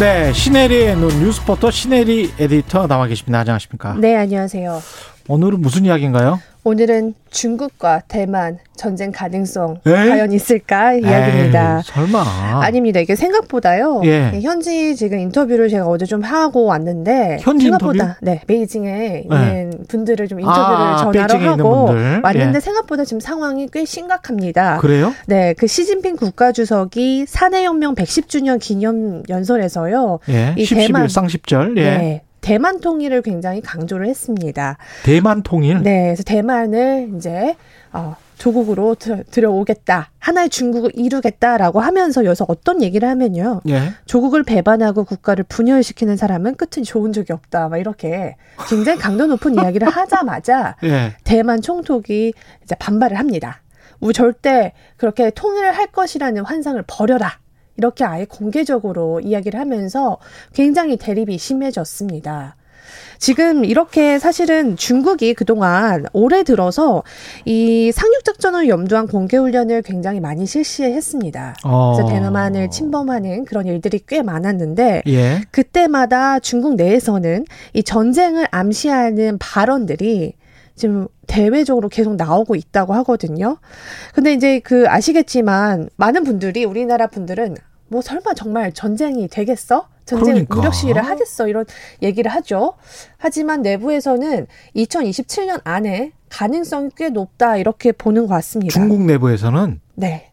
네, 시네리의 눈 뉴스포터 시네리 에디터 나와 계십니다. 안녕하십니까? 네, 안녕하세요. 오늘은 무슨 이야기인가요? 오늘은 중국과 대만 전쟁 가능성 에이? 과연 있을까 이야기입니다. 에이, 설마. 아닙니다. 이게 생각보다요. 예. 네, 현지 지금 인터뷰를 제가 어제 좀 하고 왔는데 현지 생각보다 네 베이징에 있는 분들을 좀 인터뷰를 아, 전화로 하고 분들. 왔는데 예. 생각보다 지금 상황이 꽤 심각합니다. 그래요? 네, 그 시진핑 국가주석이 사내 혁명 110주년 기념 연설에서요. 예. 이 10, 대만- 11 쌍십절. 예. 네, 대만 통일을 굉장히 강조를 했습니다. 대만 통일. 네, 그래서 대만을 이제 어, 조국으로 들- 들여오겠다, 하나의 중국을 이루겠다라고 하면서 여기서 어떤 얘기를 하면요, 예. 조국을 배반하고 국가를 분열시키는 사람은 끝은 좋은 적이 없다, 막 이렇게 굉장히 강도 높은 이야기를 하자마자 예. 대만 총독이 이제 반발을 합니다. 우리 절대 그렇게 통일을 할 것이라는 환상을 버려라. 이렇게 아예 공개적으로 이야기를 하면서 굉장히 대립이 심해졌습니다. 지금 이렇게 사실은 중국이 그동안 올해 들어서 이 상륙작전을 염두한 공개훈련을 굉장히 많이 실시했습니다. 어. 그래서 대만을 침범하는 그런 일들이 꽤 많았는데 예. 그때마다 중국 내에서는 이 전쟁을 암시하는 발언들이 지금 대외적으로 계속 나오고 있다고 하거든요. 근데 이제 그 아시겠지만 많은 분들이 우리나라 분들은 뭐 설마 정말 전쟁이 되겠어? 전쟁 그러니까. 무력 시위를 하겠어? 이런 얘기를 하죠. 하지만 내부에서는 2027년 안에 가능성이 꽤 높다 이렇게 보는 것 같습니다. 중국 내부에서는 네.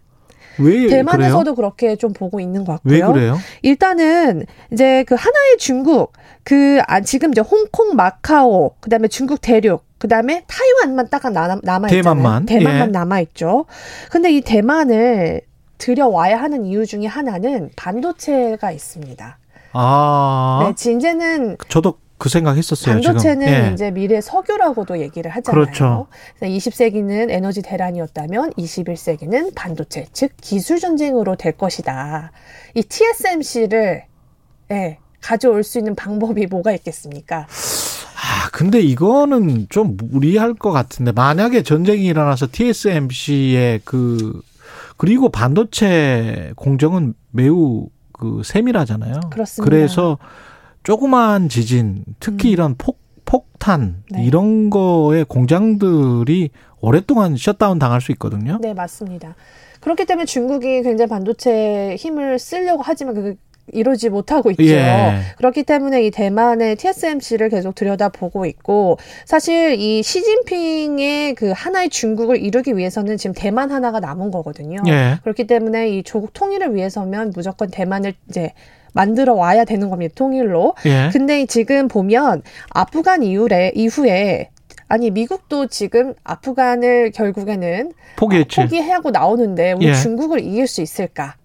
왜 대만에서도 그래요? 그렇게 좀 보고 있는 것 같고요. 왜 그래요? 일단은 이제 그 하나의 중국 그 아, 지금 이제 홍콩, 마카오, 그다음에 중국 대륙, 그 다음에 타이완만 딱 남아 있잖아요. 대만만? 대만만 예. 남아 있죠. 근데 이 대만을 들여와야 하는 이유 중에 하나는 반도체가 있습니다. 아. 네, 지- 이제는 저도 그 생각했었어요. 반도체는. 예. 이제 미래 석유라고도 얘기를 하잖아요. 그렇죠. 그래서 20세기는 에너지 대란이었다면 21세기는 반도체, 즉 기술 전쟁으로 될 것이다. 이 TSMC를 예, 가져올 수 있는 방법이 뭐가 있겠습니까? 아, 근데 이거는 좀 무리할 것 같은데 만약에 전쟁이 일어나서 TSMC의 그 그리고 반도체 공정은 매우 그 세밀하잖아요. 그렇습니다. 그래서 조그만 지진, 특히 음. 이런 폭 폭탄 네. 이런 거에 공장들이 오랫동안 셧다운 당할 수 있거든요. 네, 맞습니다. 그렇기 때문에 중국이 굉장히 반도체 힘을 쓰려고 하지만 그 이루지 못하고 있죠. 예. 그렇기 때문에 이 대만의 TSMC를 계속 들여다보고 있고 사실 이 시진핑의 그 하나의 중국을 이루기 위해서는 지금 대만 하나가 남은 거거든요. 예. 그렇기 때문에 이 조국 통일을 위해서면 무조건 대만을 이제 만들어 와야 되는 겁니다. 통일로. 예. 근데 지금 보면 아프간 이후에 이후에 아니 미국도 지금 아프간을 결국에는 포기했지. 포기하고 나오는데 우리 예. 중국을 이길 수 있을까?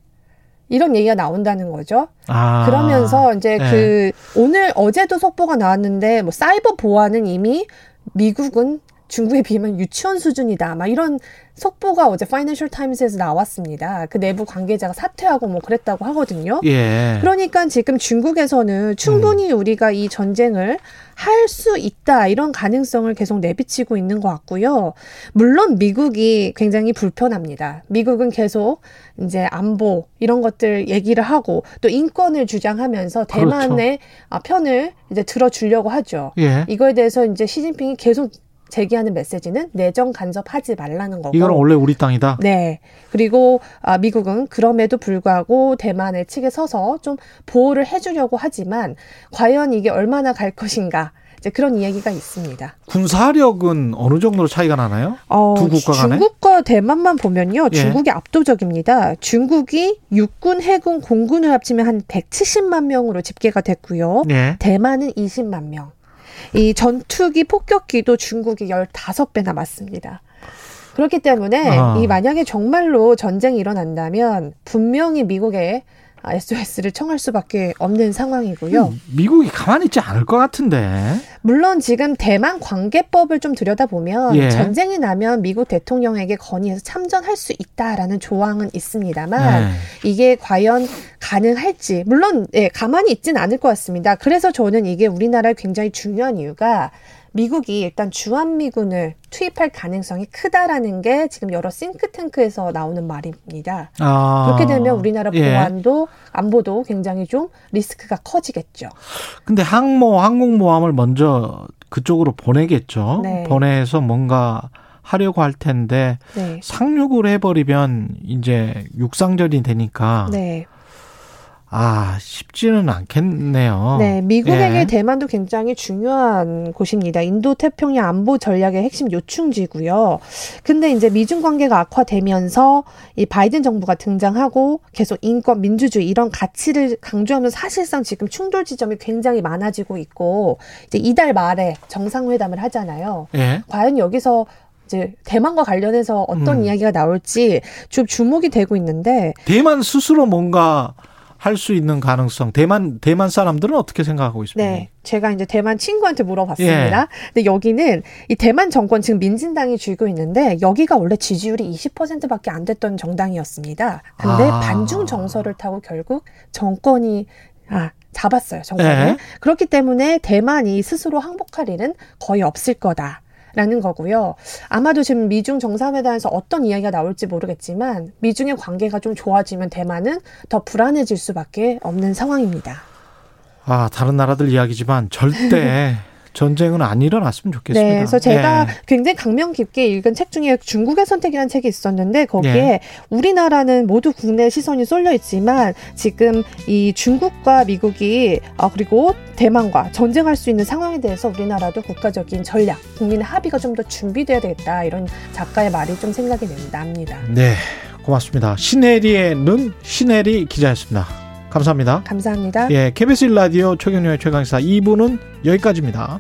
이런 얘기가 나온다는 거죠. 아. 그러면서 이제 예. 그 오늘 어제도 속보가 나왔는데 뭐 사이버 보안은 이미 미국은 중국에 비하면 유치원 수준이다. 막 이런 속보가 어제 파이낸셜 타임스에서 나왔습니다. 그 내부 관계자가 사퇴하고 뭐 그랬다고 하거든요. 예. 그러니까 지금 중국에서는 충분히 우리가 이 전쟁을 할 수 있다 이런 가능성을 계속 내비치고 있는 것 같고요. 물론 미국이 굉장히 불편합니다. 미국은 계속 이제 안보 이런 것들 얘기를 하고 또 인권을 주장하면서 대만의 아, 편을 이제 들어주려고 하죠. 예. 이거에 대해서 이제 시진핑이 계속 제기하는 메시지는 내정 간섭하지 말라는 거고. 이거는 원래 우리 땅이다. 네. 그리고 아, 미국은 그럼에도 불구하고 대만의 측에 서서 좀 보호를 해주려고 하지만 과연 이게 얼마나 갈 것인가 이제 그런 이야기가 있습니다. 군사력은 어느 정도로 차이가 나나요? 어, 두 국가 간에? 중국과 대만만 보면요, 예. 중국이 압도적입니다. 중국이 육군, 해군, 공군을 합치면 한 170만 명으로 집계가 됐고요. 예. 대만은 20만 명. 이 전투기 폭격기도 중국이 15배나 맞습니다. 그렇기 때문에 아. 이 만약에 정말로 전쟁이 일어난다면 분명히 미국에 SOS를 청할 수밖에 없는 상황이고요. 미국이 가만히 있지 않을 것 같은데. 물론 지금 대만 관계법을 좀 들여다보면 예. 전쟁이 나면 미국 대통령에게 건의해서 참전할 수 있다라는 조항은 있습니다만 네. 이게 과연 가능할지 물론 예, 가만히 있지는 않을 것 같습니다. 그래서 저는 이게 우리나라에 굉장히 중요한 이유가 미국이 일단 주한미군을 투입할 가능성이 크다라는 게 지금 여러 싱크탱크에서 나오는 말입니다. 아, 그렇게 되면 우리나라 예. 보안도 안보도 굉장히 좀 리스크가 커지겠죠. 근데 항모 항공모함을 먼저 그쪽으로 보내겠죠. 네. 보내서 뭔가 하려고 할 텐데 네. 상륙을 해버리면 이제 육상전이 되니까 네. 아 쉽지는 않겠네요. 네, 미국에게 예. 대만도 굉장히 중요한 곳입니다. 인도 태평양 안보 전략의 핵심 요충지고요. 근데 이제 미중 관계가 악화되면서 이 바이든 정부가 등장하고 계속 인권, 민주주의 이런 가치를 강조하면서 사실상 지금 충돌 지점이 굉장히 많아지고 있고 이제 이달 말에 정상회담을 하잖아요. 예. 과연 여기서 이제 대만과 관련해서 어떤 음. 이야기가 나올지 좀 주목이 되고 있는데 대만 스스로 뭔가 할 수 있는 가능성 대만 대만 사람들은 어떻게 생각하고 있습니까? 네. 제가 이제 대만 친구한테 물어봤습니다. 근데 여기는 이 대만 정권 지금 민진당이 쥐고 있는데 여기가 원래 지지율이 20%밖에 안 됐던 정당이었습니다. 근데 아. 반중 정서를 타고 결국 정권이 아 잡았어요 정권을. 네. 그렇기 때문에 대만이 스스로 항복할 일은 거의 없을 거다. 라는 거고요. 아마도 지금 미중 정상회담에서 어떤 이야기가 나올지 모르겠지만 미중의 관계가 좀 좋아지면 대만은 더 불안해질 수밖에 없는 상황입니다. 아 다른 나라들 이야기지만 절대 전쟁은 안 일어났으면 좋겠습니다. 네, 그래서 제가 예. 굉장히 강명 깊게 읽은 책 중에 중국의 선택이라는 책이 있었는데 거기에 예. 우리나라는 모두 국내 시선이 쏠려 있지만 지금 이 중국과 미국이 아 그리고 대만과 전쟁할 수 있는 상황에 대해서 우리나라도 국가적인 전략, 국민의 합의가 좀 더 준비돼야 되겠다 이런 작가의 말이 좀 생각이 납니다. 네, 고맙습니다. 신혜리의 눈 신혜리 기자였습니다. 감사합니다. 감사합니다. 예, KBS 1라디오 최경영의 최강사 2부는 여기까지입니다.